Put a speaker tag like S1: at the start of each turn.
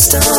S1: Stop.